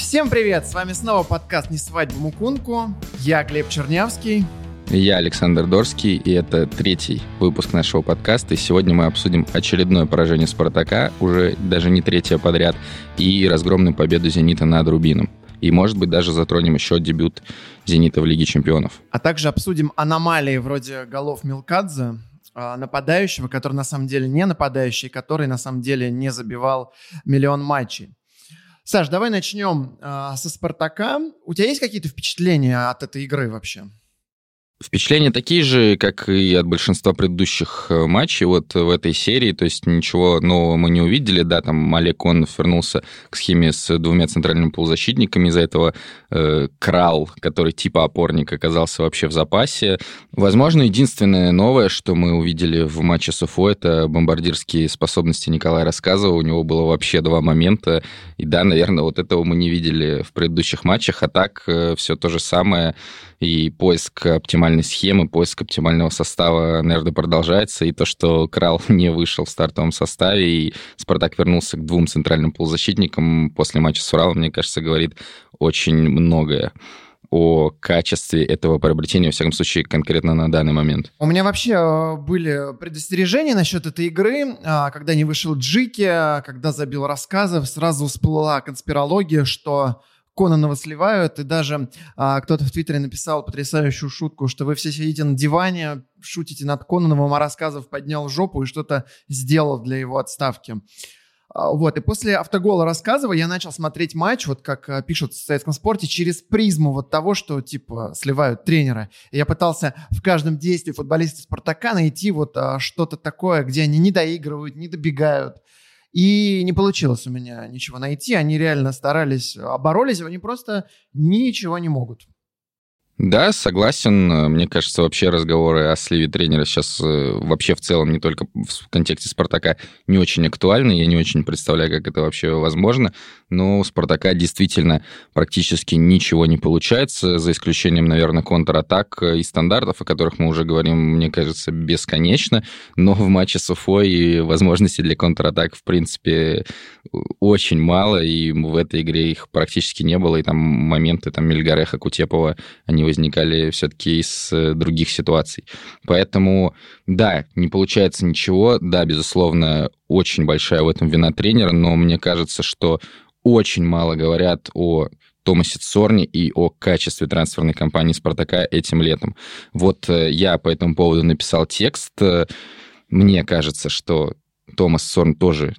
Всем привет! С вами снова подкаст «Не свадьба Мукунку». Я Глеб Чернявский. Я Александр Дорский, и это третий выпуск нашего подкаста. И сегодня мы обсудим очередное поражение «Спартака», уже даже не третье подряд, и разгромную победу «Зенита» над «Рубином». И, может быть, даже затронем еще дебют «Зенита» в Лиге чемпионов. А также обсудим аномалии вроде голов Милкадзе, а, нападающего, который на самом деле не нападающий, который на самом деле не забивал миллион матчей. Саш, давай начнем э, со Спартака. У тебя есть какие-то впечатления от этой игры вообще? Впечатления такие же, как и от большинства предыдущих э, матчей вот в этой серии, то есть ничего нового мы не увидели, да, там Олег он вернулся к схеме с двумя центральными полузащитниками, из-за этого э, Крал, который типа опорник, оказался вообще в запасе. Возможно, единственное новое, что мы увидели в матче с Уфо, это бомбардирские способности Николая Рассказова, у него было вообще два момента, и да, наверное, вот этого мы не видели в предыдущих матчах, а так э, все то же самое, и поиск оптимальной схемы, поиск оптимального состава, наверное, продолжается. И то, что Крал не вышел в стартовом составе, и Спартак вернулся к двум центральным полузащитникам после матча с Уралом, мне кажется, говорит очень многое о качестве этого приобретения, во всяком случае, конкретно на данный момент. У меня вообще э, были предостережения насчет этой игры. А, когда не вышел Джики, когда забил рассказов, сразу всплыла конспирология, что Кононова сливают, и даже а, кто-то в Твиттере написал потрясающую шутку, что вы все сидите на диване, шутите над Кононовым, а рассказов поднял жопу и что-то сделал для его отставки. А, вот, и после автогола рассказывая, я начал смотреть матч, вот как а, пишут в советском спорте, через призму вот того, что, типа, сливают тренера. И я пытался в каждом действии футболиста Спартака найти вот а, что-то такое, где они не доигрывают, не добегают, и не получилось у меня ничего найти. Они реально старались, оборолись, они просто ничего не могут. Да, согласен. Мне кажется, вообще разговоры о сливе тренера сейчас э, вообще в целом, не только в контексте «Спартака», не очень актуальны. Я не очень представляю, как это вообще возможно. Но у «Спартака» действительно практически ничего не получается, за исключением, наверное, контратак и стандартов, о которых мы уже говорим, мне кажется, бесконечно. Но в матче с Уфой возможностей для контратак, в принципе, очень мало, и в этой игре их практически не было. И там моменты там Мельгареха, Кутепова, они возникали все-таки из э, других ситуаций. Поэтому, да, не получается ничего. Да, безусловно, очень большая в этом вина тренера, но мне кажется, что очень мало говорят о Томасе Цорне и о качестве трансферной кампании «Спартака» этим летом. Вот э, я по этому поводу написал текст. Мне кажется, что Томас Цорн тоже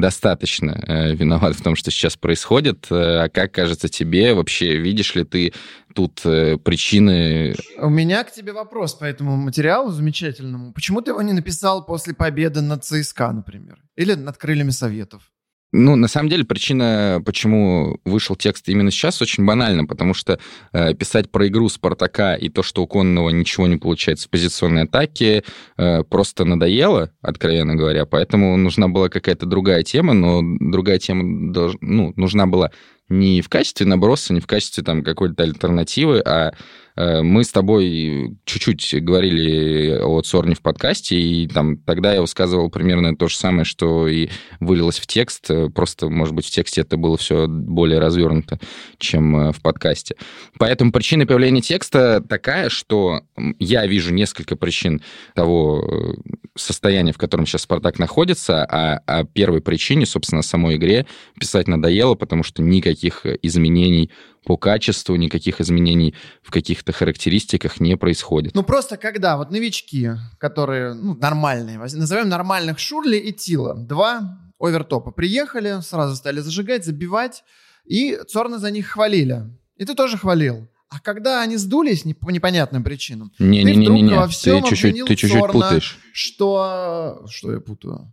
достаточно э, виноват в том, что сейчас происходит. Э, а как кажется тебе, вообще видишь ли ты тут э, причины? У меня к тебе вопрос по этому материалу замечательному. Почему ты его не написал после победы над ЦСКА, например? Или над крыльями Советов? Ну, на самом деле, причина, почему вышел текст именно сейчас, очень банальна, потому что э, писать про игру Спартака и то, что у Конного ничего не получается в позиционной атаке, э, просто надоело, откровенно говоря, поэтому нужна была какая-то другая тема, но другая тема долж... ну, нужна была не в качестве наброса, не в качестве там какой-то альтернативы, а мы с тобой чуть-чуть говорили о Цорне в подкасте, и там тогда я высказывал примерно то же самое, что и вылилось в текст. Просто, может быть, в тексте это было все более развернуто, чем э, в подкасте. Поэтому причина появления текста такая, что я вижу несколько причин того э, состояния, в котором сейчас Спартак находится, а о первой причине, собственно, самой игре писать надоело, потому что никаких изменений по качеству, никаких изменений в каких-то характеристиках не происходит. Ну, просто когда вот новички, которые ну, нормальные, назовем нормальных Шурли и Тила, два овертопа приехали, сразу стали зажигать, забивать, и Цорна за них хвалили. И ты тоже хвалил. А когда они сдулись не, по непонятным причинам, не, ты не, вдруг не, не, не. во всем ты чуть-чуть, ты чуть-чуть путаешь. Что... Что я путаю?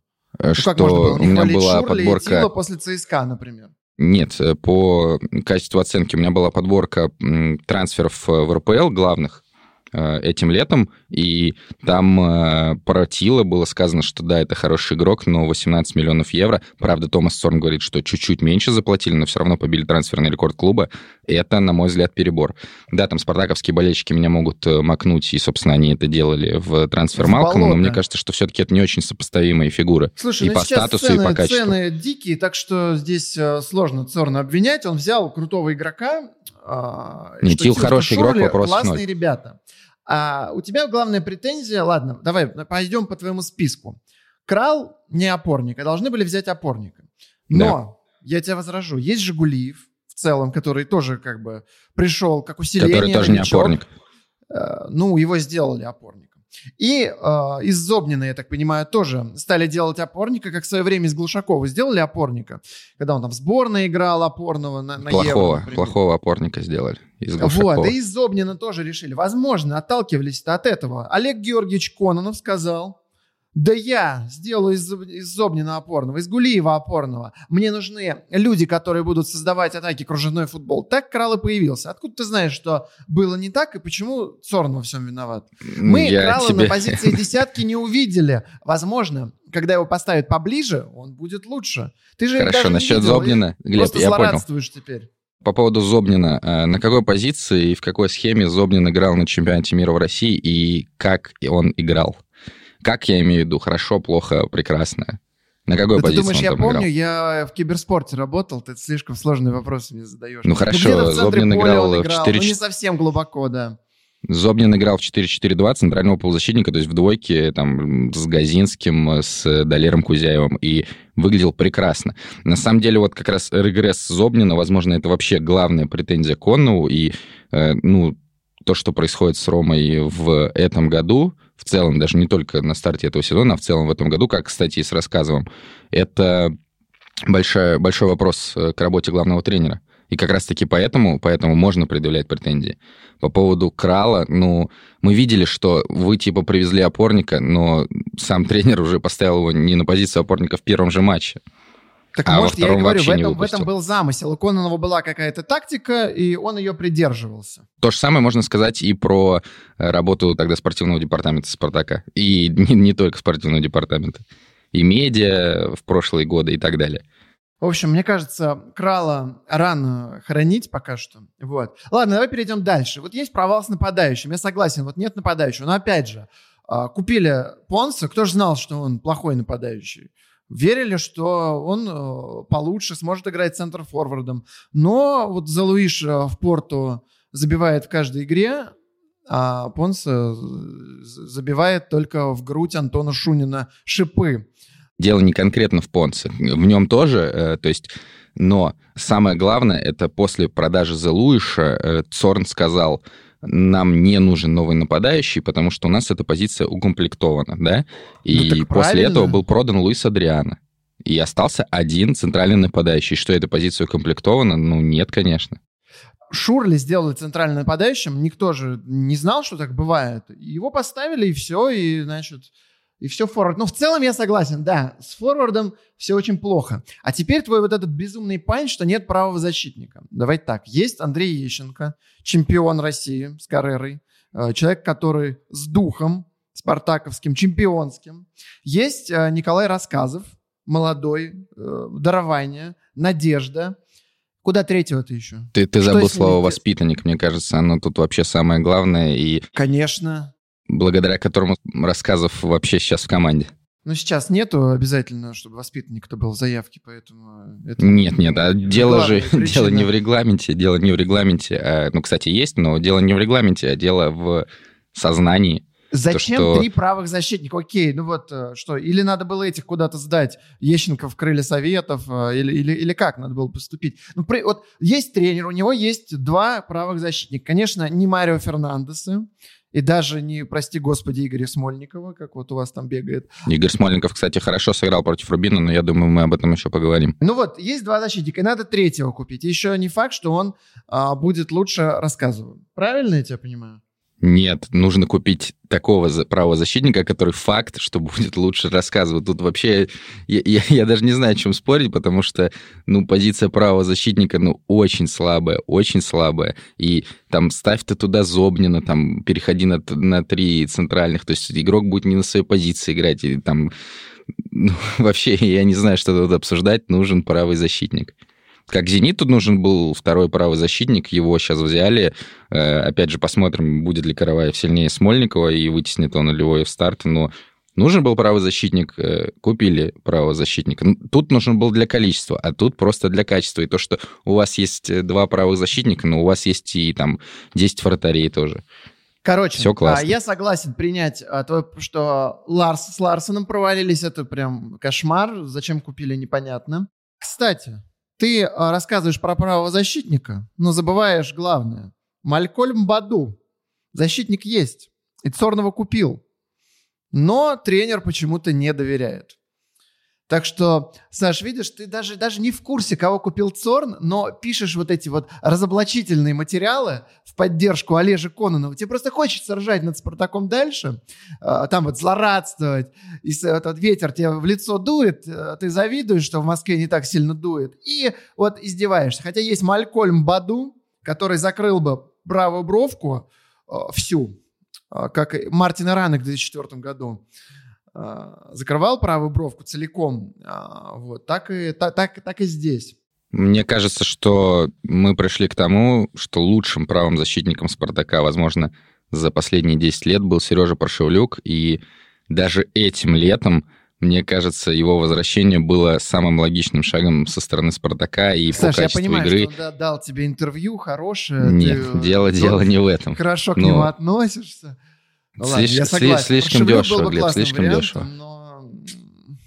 Что ну, как можно было не у меня была Шурли подборка... и Тила после ЦСКА, например? Нет, э, по качеству оценки у меня была подборка трансферов э, в РПЛ главных, этим летом, и там э, про Тила было сказано, что да, это хороший игрок, но 18 миллионов евро. Правда, Томас Сорн говорит, что чуть-чуть меньше заплатили, но все равно побили трансферный рекорд клуба. Это, на мой взгляд, перебор. Да, там спартаковские болельщики меня могут э, макнуть, и, собственно, они это делали в трансфер Малкома, но мне кажется, что все-таки это не очень сопоставимые фигуры. Слушай, и ну по статусу, цены, и по качеству. цены дикие, так что здесь э, сложно Цорна обвинять. Он взял крутого игрока. Э, не, Тил хороший игрок, вопрос Классные ноль. ребята. А у тебя главная претензия, ладно, давай пойдем по твоему списку. Крал не опорник, а должны были взять опорника. Но, да. я тебя возражу, есть Жигулиев в целом, который тоже как бы пришел как усиление. Который тоже не опорник. Э, ну, его сделали опорник. И э, из Зобнина, я так понимаю, тоже стали делать опорника, как в свое время из Глушакова сделали опорника, когда он там в сборной играл опорного на, на плохого, Евро. Плохого опорника сделали из Глушакова. Вот, и из Зобнина тоже решили. Возможно, отталкивались от этого. Олег Георгиевич Кононов сказал, да я сделаю из, из Зобнина опорного, из Гулиева опорного. Мне нужны люди, которые будут создавать атаки кружевной футбол. Так Крал и появился. Откуда ты знаешь, что было не так и почему Цорн во всем виноват? Мы я Крала тебе... на позиции десятки не увидели. Возможно, когда его поставят поближе, он будет лучше. Ты же Хорошо, даже насчет видел, Зобнина, Глеб, я понял. теперь. По поводу Зобнина. Э, на какой позиции и в какой схеме Зобнин играл на чемпионате мира в России и как он играл? Как я имею в виду? Хорошо, плохо, прекрасно? На какой да позиции ты думаешь, я помню, играл? я в киберспорте работал, ты слишком сложные вопросы мне задаешь. Ну хорошо, Зобнин играл, играл в 4 Ну не совсем глубоко, да. Зобнин играл в 4-4-2 центрального полузащитника, то есть в двойке там, с Газинским, с Далером Кузяевым, и выглядел прекрасно. На самом деле, вот как раз регресс Зобнина, возможно, это вообще главная претензия Коннову, и э, ну, то, что происходит с Ромой в этом году, в целом, даже не только на старте этого сезона, а в целом в этом году, как, кстати, и с рассказом, это большой, большой вопрос э, к работе главного тренера. И как раз-таки поэтому, поэтому можно предъявлять претензии. По поводу Крала, ну, мы видели, что вы типа привезли опорника, но сам тренер уже поставил его не на позицию опорника в первом же матче. Так а может, я и говорю, в этом, в этом был замысел. У Кононова была какая-то тактика, и он ее придерживался. То же самое можно сказать и про э, работу тогда спортивного департамента «Спартака». И не, не только спортивного департамента. И медиа в прошлые годы и так далее. В общем, мне кажется, Крала рано хранить пока что. Вот. Ладно, давай перейдем дальше. Вот есть провал с нападающим. Я согласен, вот нет нападающего. Но опять же, а, купили Понса. Кто же знал, что он плохой нападающий? Верили, что он э, получше сможет играть центр-форвардом. Но вот за Луиш э, в Порту забивает в каждой игре, а Понс э, забивает только в грудь Антона Шунина шипы. Дело не конкретно в Понсе. В нем тоже, то есть... Но самое главное, это после продажи The Луиша Цорн сказал, нам не нужен новый нападающий, потому что у нас эта позиция укомплектована, да? И ну, после правильно. этого был продан Луис Адриано. И остался один центральный нападающий. Что эта позиция укомплектована? Ну, нет, конечно. Шурли сделали центральным нападающим, никто же не знал, что так бывает. Его поставили, и все, и, значит, и все форвард. Ну, в целом я согласен, да, с форвардом все очень плохо. А теперь твой вот этот безумный пань, что нет правого защитника. Давай так, есть Андрей Ещенко, чемпион России с Каррерой, э, человек, который с духом спартаковским, чемпионским. Есть э, Николай Рассказов, молодой, э, дарование, надежда. Куда третьего ты еще? Ты, ты забыл слово «воспитанник», мне кажется, оно тут вообще самое главное. И... Конечно благодаря которому рассказов вообще сейчас в команде. Ну, сейчас нету обязательно, чтобы воспитанник кто был в заявке, поэтому... Это нет, нет, а дело же дело не в регламенте, дело не в регламенте. А, ну, кстати, есть, но дело не в регламенте, а дело в сознании. Зачем то, что... три правых защитника? Окей, ну вот э, что, или надо было этих куда-то сдать, Ещенко в крыле советов, э, или, или, или как надо было поступить? Ну, при, вот есть тренер, у него есть два правых защитника. Конечно, не Марио Фернандеса, и даже не, прости господи, Игоря Смольникова, как вот у вас там бегает. Игорь Смольников, кстати, хорошо сыграл против Рубина, но я думаю, мы об этом еще поговорим. Ну вот, есть два защитника, и надо третьего купить. еще не факт, что он а, будет лучше рассказывать. Правильно я тебя понимаю? Нет, нужно купить такого правозащитника, который факт, что будет лучше рассказывать. Тут вообще я, я, я даже не знаю, о чем спорить, потому что, ну, позиция правозащитника, ну, очень слабая, очень слабая. И там ставь ты туда Зобнина, там, переходи на, на три центральных, то есть игрок будет не на своей позиции играть, и там, ну, вообще, я не знаю, что тут обсуждать, нужен правый защитник. Как «Зениту» нужен был второй правый защитник, его сейчас взяли. Э, опять же, посмотрим, будет ли Караваев сильнее Смольникова и вытеснит он Львове в старт. Но нужен был правый защитник, э, купили правого защитника. Тут нужен был для количества, а тут просто для качества. И то, что у вас есть э, два правых защитника, но у вас есть и там 10 вратарей тоже. Короче, Все классно. А, я согласен принять а, то, что Ларс с Ларсоном провалились. Это прям кошмар. Зачем купили, непонятно. Кстати, ты а, рассказываешь про правозащитника, но забываешь главное. Малькольм Баду. Защитник есть. И Цорнова купил. Но тренер почему-то не доверяет. Так что, Саш, видишь, ты даже, даже не в курсе, кого купил Цорн, но пишешь вот эти вот разоблачительные материалы в поддержку Олежа Кононова. Тебе просто хочется ржать над Спартаком дальше, а, там вот злорадствовать, и этот ветер тебе в лицо дует, а ты завидуешь, что в Москве не так сильно дует, и вот издеваешься. Хотя есть Малькольм Баду, который закрыл бы правую бровку а, всю, как Мартин Ранек в 2004 году. А, закрывал правую бровку целиком, а, вот, так и, так, так, так и здесь. Мне кажется, что мы пришли к тому, что лучшим правым защитником «Спартака», возможно, за последние 10 лет был Сережа Паршевлюк, и даже этим летом, мне кажется, его возвращение было самым логичным шагом со стороны «Спартака» и Саша, по качеству я понимаю, игры. что он дал тебе интервью хорошее. Нет, ты, дело, дело не в этом. Хорошо к но... нему относишься. Ну, ладно, Слиш, я согласен. Слишком дешево, Глеб, слишком вариантом, дешево. Но,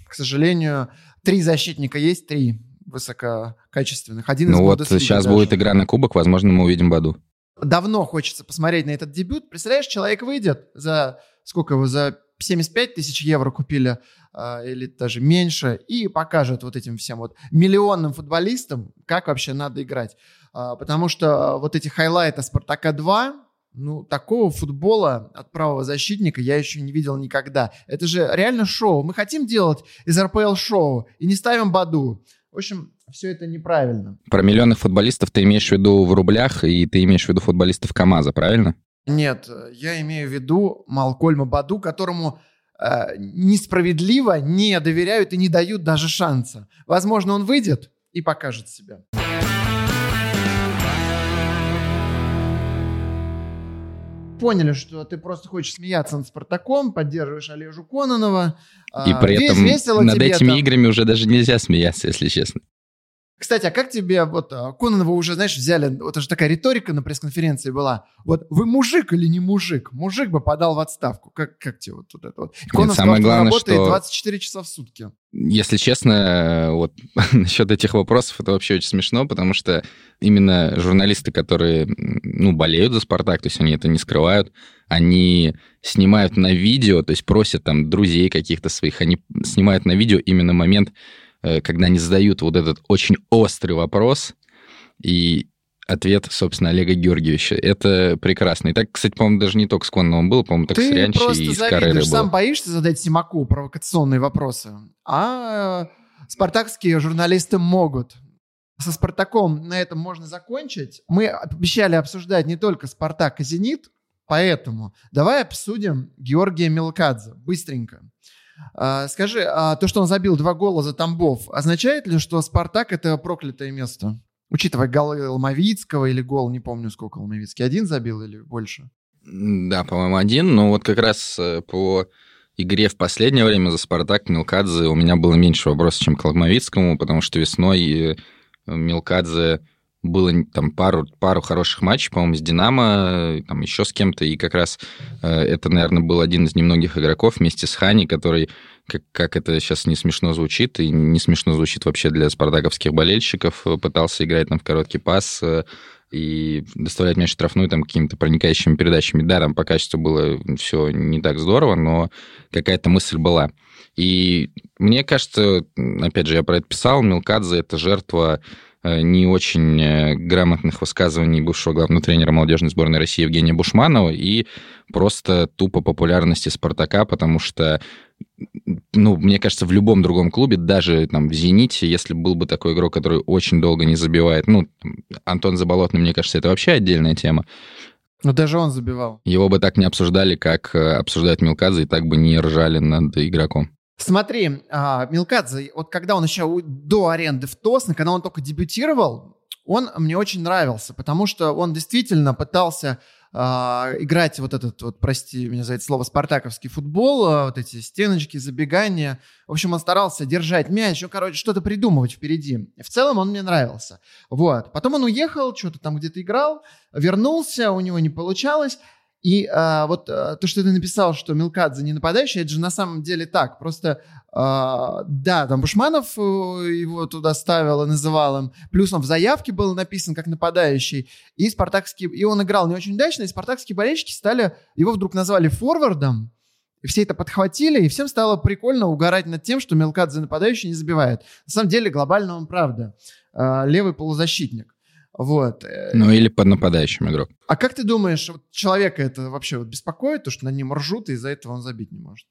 к сожалению, три защитника есть, три высококачественных. Один ну из вот сейчас даже. будет игра на кубок, возможно, мы увидим Баду. Давно хочется посмотреть на этот дебют. Представляешь, человек выйдет за сколько его, за 75 тысяч евро купили, а, или даже меньше, и покажет вот этим всем вот миллионным футболистам, как вообще надо играть. А, потому что вот эти хайлайты Спартака 2, ну, такого футбола от правого защитника я еще не видел никогда. Это же реально шоу. Мы хотим делать из РПЛ шоу и не ставим Баду. В общем, все это неправильно. Про миллионных футболистов ты имеешь в виду в рублях, и ты имеешь в виду футболистов КАМАЗа, правильно? Нет, я имею в виду Малкольма Баду, которому э, несправедливо не доверяют и не дают даже шанса. Возможно, он выйдет и покажет себя. Поняли, что ты просто хочешь смеяться над Спартаком, поддерживаешь Олежу Кононова. И а, при этом весело над тебе этими там. играми уже даже нельзя смеяться, если честно. Кстати, а как тебе, вот, а, Кононова уже, знаешь, взяли, вот уже такая риторика на пресс-конференции была, вот, вы мужик или не мужик? Мужик бы подал в отставку. Как, как тебе вот, вот это вот? Кононов самое сказал, главное, работает что... 24 часа в сутки. Если честно, вот, насчет этих вопросов, это вообще очень смешно, потому что именно журналисты, которые, ну, болеют за «Спартак», то есть они это не скрывают, они снимают на видео, то есть просят там друзей каких-то своих, они снимают на видео именно момент, когда они задают вот этот очень острый вопрос, и ответ, собственно, Олега Георгиевича. Это прекрасно. И так, кстати, по-моему, даже не только с Конновым было, по-моему, так Ты с Рянчи и с Карелли было. сам боишься задать Симаку провокационные вопросы, а спартакские журналисты могут. Со «Спартаком» на этом можно закончить. Мы обещали обсуждать не только «Спартак» и «Зенит», поэтому давай обсудим Георгия Мелкадзе быстренько. А, скажи, а то, что он забил два гола за Тамбов, означает ли, что Спартак это проклятое место? Учитывая голы Ломовицкого или гол, не помню, сколько Ломовицкий, один забил или больше? Да, по-моему, один, но вот как раз э, по игре в последнее время за Спартак Милкадзе у меня было меньше вопросов, чем к Ломовицкому, потому что весной э, Милкадзе было там пару, пару хороших матчей, по-моему, с «Динамо», там еще с кем-то, и как раз э, это, наверное, был один из немногих игроков вместе с Хани, который, как, как это сейчас не смешно звучит, и не смешно звучит вообще для спартаковских болельщиков, э, пытался играть там в короткий пас э, и доставлять мяч штрафную там какими-то проникающими передачами. Да, там по качеству было все не так здорово, но какая-то мысль была. И мне кажется, опять же, я про это писал, Милкадзе — это жертва э, не очень э, грамотных высказываний бывшего главного тренера молодежной сборной России Евгения Бушманова и просто тупо популярности «Спартака», потому что ну, мне кажется, в любом другом клубе, даже там в «Зените», если был бы такой игрок, который очень долго не забивает, ну, Антон Заболотный, мне кажется, это вообще отдельная тема. Но даже он забивал. Его бы так не обсуждали, как э, обсуждают Милкадзе, и так бы не ржали над игроком. Смотри, а, Милкадзе, вот когда он еще до аренды в Тосне, когда он только дебютировал, он мне очень нравился, потому что он действительно пытался а, играть вот этот, вот, прости меня за это слово, спартаковский футбол, а, вот эти стеночки, забегания. В общем, он старался держать мяч, ну, короче, что-то придумывать впереди. В целом он мне нравился. Вот. Потом он уехал, что-то там где-то играл, вернулся, у него не получалось. И а, вот а, то, что ты написал, что Милкадзе не нападающий, это же на самом деле так. Просто, а, да, там Бушманов э, его туда ставил и называл им. Плюс он в заявке был написан как нападающий. И спартакские... И он играл не очень удачно, и спартакские болельщики стали... Его вдруг назвали форвардом. И все это подхватили, и всем стало прикольно угорать над тем, что Мелкадзе нападающий не забивает. На самом деле, глобально он правда. А, левый полузащитник. Вот. Э, ну или под нападающим игрок. А как ты думаешь, вот человека это вообще вот беспокоит, то, что на нем ржут, и из-за этого он забить не может?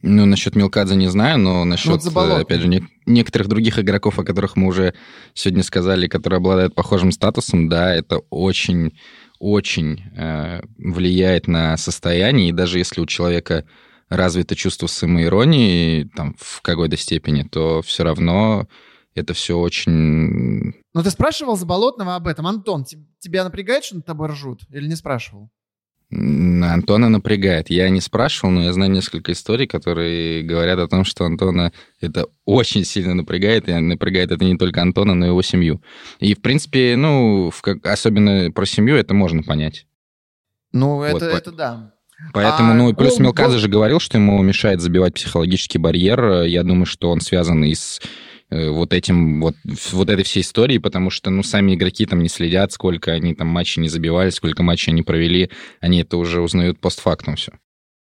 Ну, насчет Милкадзе не знаю, но насчет, ну, вот опять же, не, некоторых других игроков, о которых мы уже сегодня сказали, которые обладают похожим статусом, да, это очень, очень э, влияет на состояние, и даже если у человека развито чувство самоиронии там, в какой-то степени, то все равно это все очень... Ну, ты спрашивал Заболотного об этом? Антон, тебя напрягает, что над тобой ржут? Или не спрашивал? Антона напрягает. Я не спрашивал, но я знаю несколько историй, которые говорят о том, что Антона это очень сильно напрягает, и напрягает это не только Антона, но и его семью. И, в принципе, ну, в как, особенно про семью это можно понять. Ну, вот, это, это да. Поэтому, а, ну, плюс гол, Мелказа гол... же говорил, что ему мешает забивать психологический барьер. Я думаю, что он связан и с вот этим, вот, вот этой всей историей, потому что, ну, сами игроки там не следят, сколько они там матчей не забивали, сколько матчей они провели, они это уже узнают постфактум все.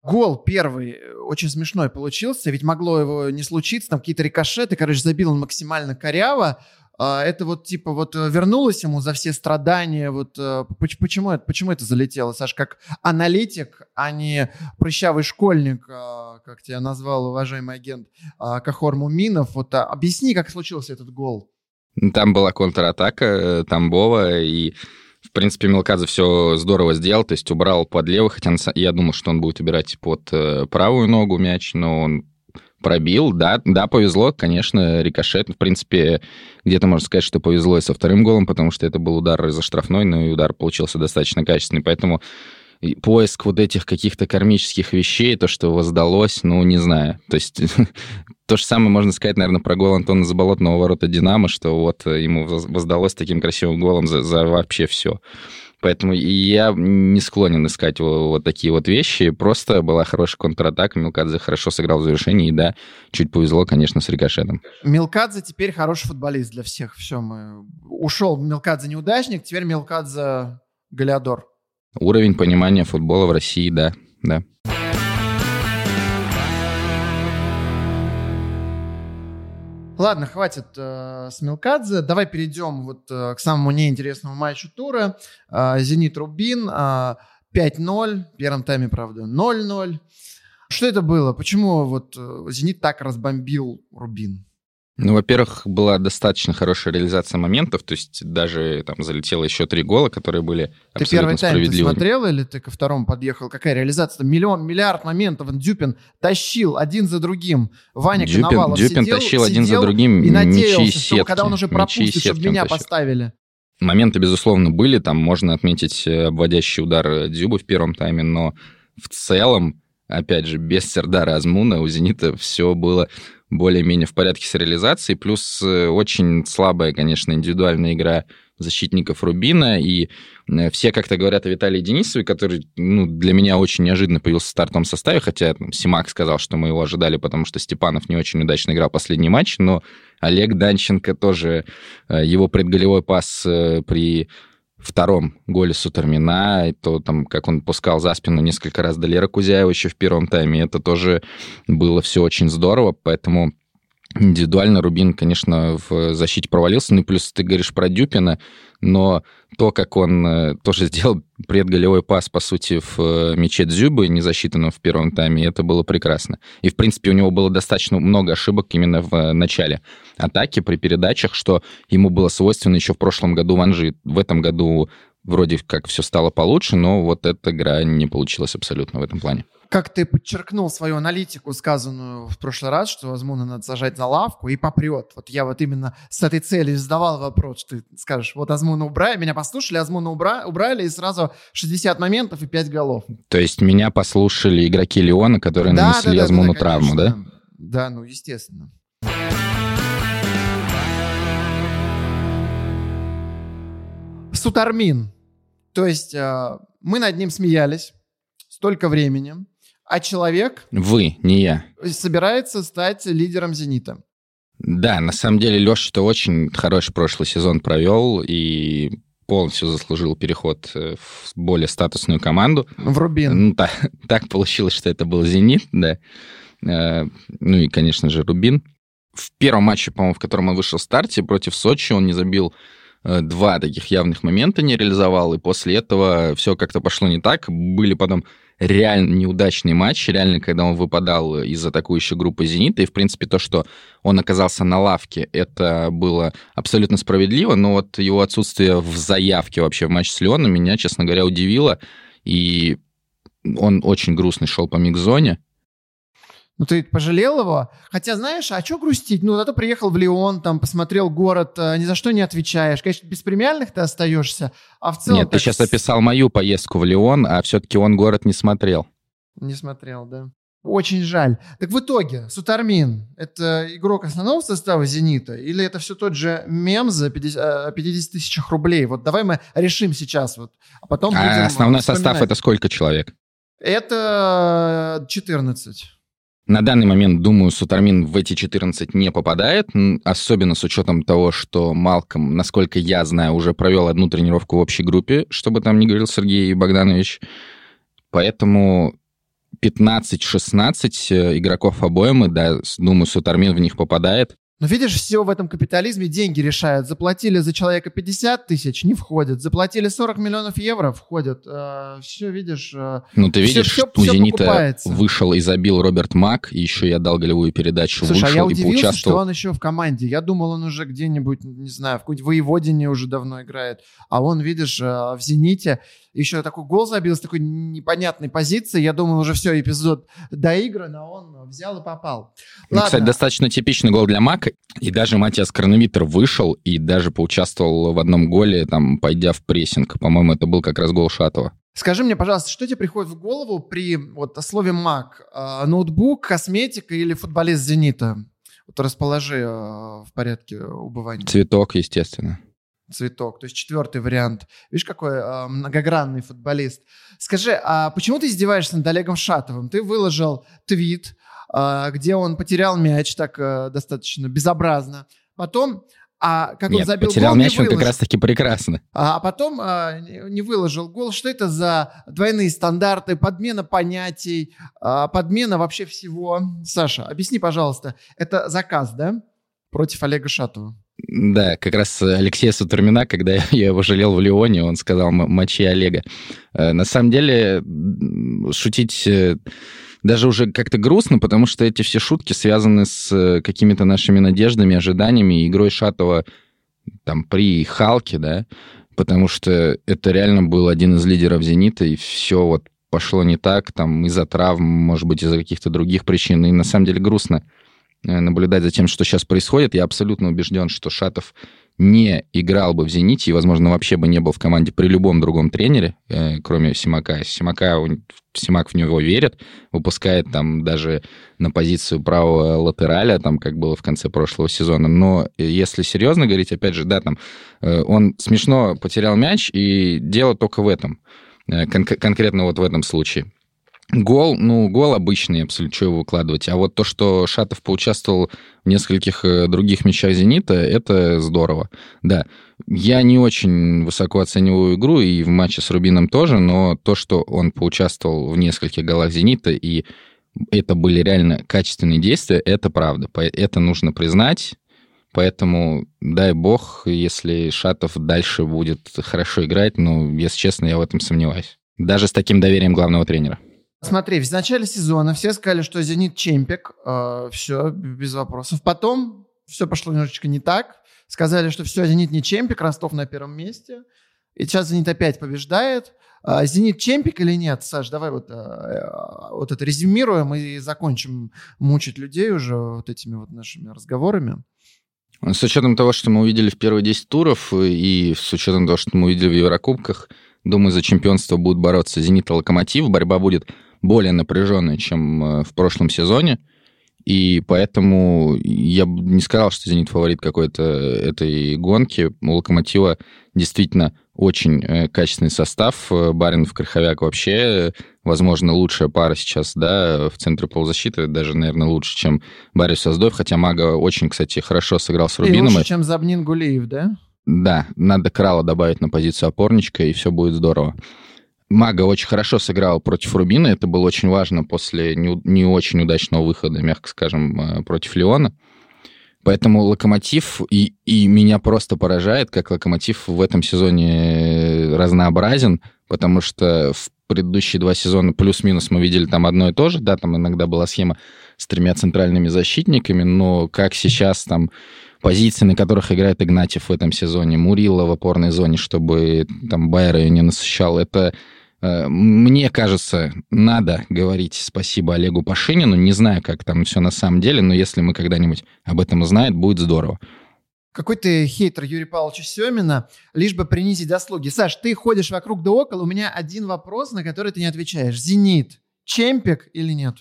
Гол первый э, очень смешной получился, ведь могло его не случиться, там какие-то рикошеты, короче, забил он максимально коряво, это вот типа вот э, вернулось ему за все страдания. Вот э, почему это, почему это залетело, Саш, как аналитик, а не прыщавый школьник, а, как тебя назвал уважаемый агент а, Кахор Муминов. Вот объясни, как случился этот гол. Там была контратака э, Тамбова, и в принципе, Мелкадзе все здорово сделал, то есть убрал под левый, хотя я думал, что он будет убирать под правую ногу мяч, но он пробил, да, да, повезло, конечно, рикошет. В принципе, где-то можно сказать, что повезло и со вторым голом, потому что это был удар из-за штрафной, но и удар получился достаточно качественный, поэтому поиск вот этих каких-то кармических вещей, то, что воздалось, ну, не знаю. То есть то же самое можно сказать, наверное, про гол Антона Заболотного ворота «Динамо», что вот ему воздалось таким красивым голом за, за вообще все. Поэтому я не склонен искать вот, вот такие вот вещи. Просто была хорошая контратака. Милкадзе хорошо сыграл в завершении. И да, чуть повезло, конечно, с рикошетом. Милкадзе теперь хороший футболист для всех. Все, мы... Ушел Милкадзе неудачник, теперь Милкадзе Галиадор. Уровень понимания футбола в России, да, да. Ладно, хватит э, с Милкадзе. Давай перейдем вот э, к самому неинтересному матчу тура. Э, Зенит Рубин э, 5-0. В первом тайме, правда, 0-0. Что это было? Почему вот э, Зенит так разбомбил Рубин? Ну, во-первых, была достаточно хорошая реализация моментов, то есть даже там залетело еще три гола, которые были ты абсолютно справедливыми. Ты первый тайм смотрел или ты ко второму подъехал? Какая реализация? Миллион, миллиард моментов. Дюпин тащил один за другим. Ваня Дюпин, Коновалов Дюпин сидел, тащил один за другим и надеялся, что когда он уже пропустит, чтобы меня тащил. поставили. Моменты, безусловно, были. Там можно отметить э, обводящий удар э, Дюбы в первом тайме, но в целом, опять же, без Сердара Азмуна у «Зенита» все было более-менее в порядке с реализацией, плюс э, очень слабая, конечно, индивидуальная игра защитников Рубина, и э, все как-то говорят о Виталии Денисове, который ну, для меня очень неожиданно появился в стартовом составе, хотя там, Симак сказал, что мы его ожидали, потому что Степанов не очень удачно играл последний матч, но Олег Данченко тоже, э, его предголевой пас при втором голе Сутармина, то там, как он пускал за спину несколько раз Далера Кузяева еще в первом тайме, это тоже было все очень здорово, поэтому Индивидуально Рубин, конечно, в защите провалился. Ну и плюс ты говоришь про Дюпина, но то, как он э, тоже сделал предголевой пас, по сути, в э, мяче Дзюбы, не засчитанном в первом тайме, это было прекрасно. И, в принципе, у него было достаточно много ошибок именно в э, начале атаки при передачах, что ему было свойственно еще в прошлом году в Анжи. В этом году вроде как все стало получше, но вот эта игра не получилась абсолютно в этом плане как ты подчеркнул свою аналитику, сказанную в прошлый раз, что, возможно, надо сажать на лавку и попрет. Вот я вот именно с этой целью задавал вопрос, что ты скажешь, вот Азмуна убрали, меня послушали, Азмуна убра... убрали, и сразу 60 моментов и 5 голов. То есть меня послушали игроки Леона, которые да, нанесли да, да, Азмуну да, да, травму, да? Да, ну, естественно. Сутармин. То есть э, мы над ним смеялись столько времени, а человек... Вы, не я. Собирается стать лидером «Зенита». Да, на самом деле Леша-то очень хороший прошлый сезон провел и полностью заслужил переход э, в более статусную команду. В Рубин. Ну, так, так получилось, что это был «Зенит», да. Э, ну и, конечно же, Рубин. В первом матче, по-моему, в котором он вышел в старте против Сочи, он не забил два таких явных момента, не реализовал, и после этого все как-то пошло не так. Были потом реально неудачный матч, реально, когда он выпадал из атакующей группы «Зенита», и, в принципе, то, что он оказался на лавке, это было абсолютно справедливо, но вот его отсутствие в заявке вообще в матч с Леоном меня, честно говоря, удивило, и он очень грустный шел по микзоне, ну, ты пожалел его? Хотя, знаешь, а что грустить? Ну, зато приехал в Лион, там, посмотрел город, э, ни за что не отвечаешь. Конечно, без премиальных ты остаешься, а в целом... Нет, ты сейчас описал мою поездку в Лион, а все-таки он город не смотрел. Не смотрел, да. Очень жаль. Так в итоге, Сутармин — это игрок основного состава «Зенита» или это все тот же мем за 50, 50 э, тысячах рублей? Вот давай мы решим сейчас, вот, а потом а будем основной вспоминать. состав — это сколько человек? Это 14. На данный момент, думаю, Сутармин в эти 14 не попадает, особенно с учетом того, что Малком, насколько я знаю, уже провел одну тренировку в общей группе, чтобы там не говорил Сергей Богданович. Поэтому 15-16 э, игроков обоим, да, думаю, Сутармин в них попадает. Но видишь, все в этом капитализме деньги решают. Заплатили за человека 50 тысяч, не входит. Заплатили 40 миллионов евро, входит. Э, все, видишь... Э, ну, ты видишь, все, что все, у «Зенита» покупается. вышел и забил Роберт Мак, и еще я дал голевую передачу, Слушай, вышел а я удивился, и поучаствовал. что он еще в команде. Я думал, он уже где-нибудь, не знаю, в какой-нибудь воеводине уже давно играет. А он, видишь, э, в «Зените» еще такой гол забил с такой непонятной позиции. Я думал, уже все, эпизод доигран, а он взял и попал. Ну, кстати, достаточно типичный гол для Мака. И даже Матиас Кроновитер вышел и даже поучаствовал в одном голе, там, пойдя в прессинг. По-моему, это был как раз гол Шатова. Скажи мне, пожалуйста, что тебе приходит в голову при вот слове «маг»? Э, ноутбук, косметика или футболист «Зенита»? Вот расположи э, в порядке убывания. Цветок, естественно цветок. То есть четвертый вариант. Видишь, какой э, многогранный футболист. Скажи, а почему ты издеваешься над Олегом Шатовым? Ты выложил твит, э, где он потерял мяч так э, достаточно безобразно. Потом а как Нет, он забил потерял гол, мяч, он как раз-таки прекрасно. А, а потом а, не выложил гол. Что это за двойные стандарты, подмена понятий, а, подмена вообще всего? Саша, объясни, пожалуйста. Это заказ, да? Против Олега Шатова. Да, как раз Алексея Сутурмина, когда я его жалел в Лионе, он сказал «мочи Олега». Э, на самом деле, шутить э, даже уже как-то грустно, потому что эти все шутки связаны с э, какими-то нашими надеждами, ожиданиями, игрой Шатова там при Халке, да, потому что это реально был один из лидеров «Зенита», и все вот пошло не так, там, из-за травм, может быть, из-за каких-то других причин, и на самом деле грустно наблюдать за тем, что сейчас происходит. Я абсолютно убежден, что Шатов не играл бы в «Зените» и, возможно, вообще бы не был в команде при любом другом тренере, э, кроме Симака. Симака, Симак в него верит, выпускает там даже на позицию правого латераля, там, как было в конце прошлого сезона. Но если серьезно говорить, опять же, да, там, э, он смешно потерял мяч, и дело только в этом, кон- конкретно вот в этом случае. Гол, ну, гол обычный, абсолютно, что его выкладывать. А вот то, что Шатов поучаствовал в нескольких э, других мячах «Зенита», это здорово. Да, я не очень высоко оцениваю игру, и в матче с Рубином тоже, но то, что он поучаствовал в нескольких голах «Зенита», и это были реально качественные действия, это правда. Это нужно признать. Поэтому дай бог, если Шатов дальше будет хорошо играть, но, если честно, я в этом сомневаюсь. Даже с таким доверием главного тренера. Смотри, в начале сезона все сказали, что «Зенит» чемпик, э, все, без вопросов. Потом все пошло немножечко не так. Сказали, что все, «Зенит» не чемпик, Ростов на первом месте. И сейчас «Зенит» опять побеждает. А, «Зенит» чемпик или нет? Саш, давай вот, э, вот это резюмируем и закончим мучить людей уже вот этими вот нашими разговорами. С учетом того, что мы увидели в первые 10 туров и с учетом того, что мы увидели в Еврокубках, думаю, за чемпионство будут бороться «Зенит» и «Локомотив». Борьба будет более напряженная, чем э, в прошлом сезоне. И поэтому я бы не сказал, что «Зенит» фаворит какой-то этой гонки. У «Локомотива» действительно очень э, качественный состав. Баринов, Крыховяк вообще, возможно, лучшая пара сейчас, да, в центре полузащиты, даже, наверное, лучше, чем Барри Создоев, хотя Мага очень, кстати, хорошо сыграл с Рубином. И лучше, чем Забнин Гулиев, да? Да, надо Крала добавить на позицию опорничка, и все будет здорово. Мага очень хорошо сыграл против Рубина. Это было очень важно после не, не очень удачного выхода, мягко скажем, э, против Леона. Поэтому Локомотив, и, и меня просто поражает, как Локомотив в этом сезоне разнообразен, потому что в предыдущие два сезона плюс-минус мы видели там одно и то же, да, там иногда была схема с тремя центральными защитниками, но как сейчас там позиции, на которых играет Игнатьев в этом сезоне, Мурила в опорной зоне, чтобы там Байер ее не насыщал, это Э, мне кажется, надо говорить спасибо Олегу Пашинину. Не знаю, как там все на самом деле, но если мы когда-нибудь об этом узнаем, будет здорово. Какой ты хейтер Юрия Павловича Семина, лишь бы принизить заслуги. Саш, ты ходишь вокруг да около, у меня один вопрос, на который ты не отвечаешь. «Зенит» чемпик или нет?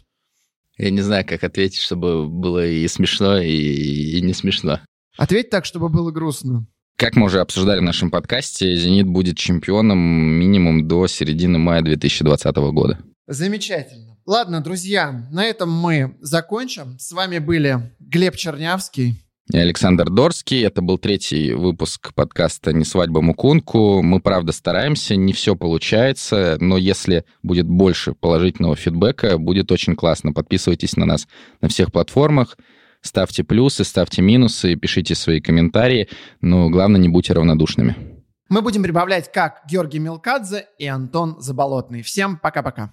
Я не знаю, как ответить, чтобы было и смешно, и, и не смешно. Ответь так, чтобы было грустно. Как мы уже обсуждали в нашем подкасте, «Зенит» будет чемпионом минимум до середины мая 2020 года. Замечательно. Ладно, друзья, на этом мы закончим. С вами были Глеб Чернявский. И Александр Дорский. Это был третий выпуск подкаста «Не свадьба Мукунку». Мы, правда, стараемся, не все получается, но если будет больше положительного фидбэка, будет очень классно. Подписывайтесь на нас на всех платформах. Ставьте плюсы, ставьте минусы, пишите свои комментарии, но главное, не будьте равнодушными. Мы будем прибавлять как Георгий Мелкадзе и Антон Заболотный. Всем пока-пока.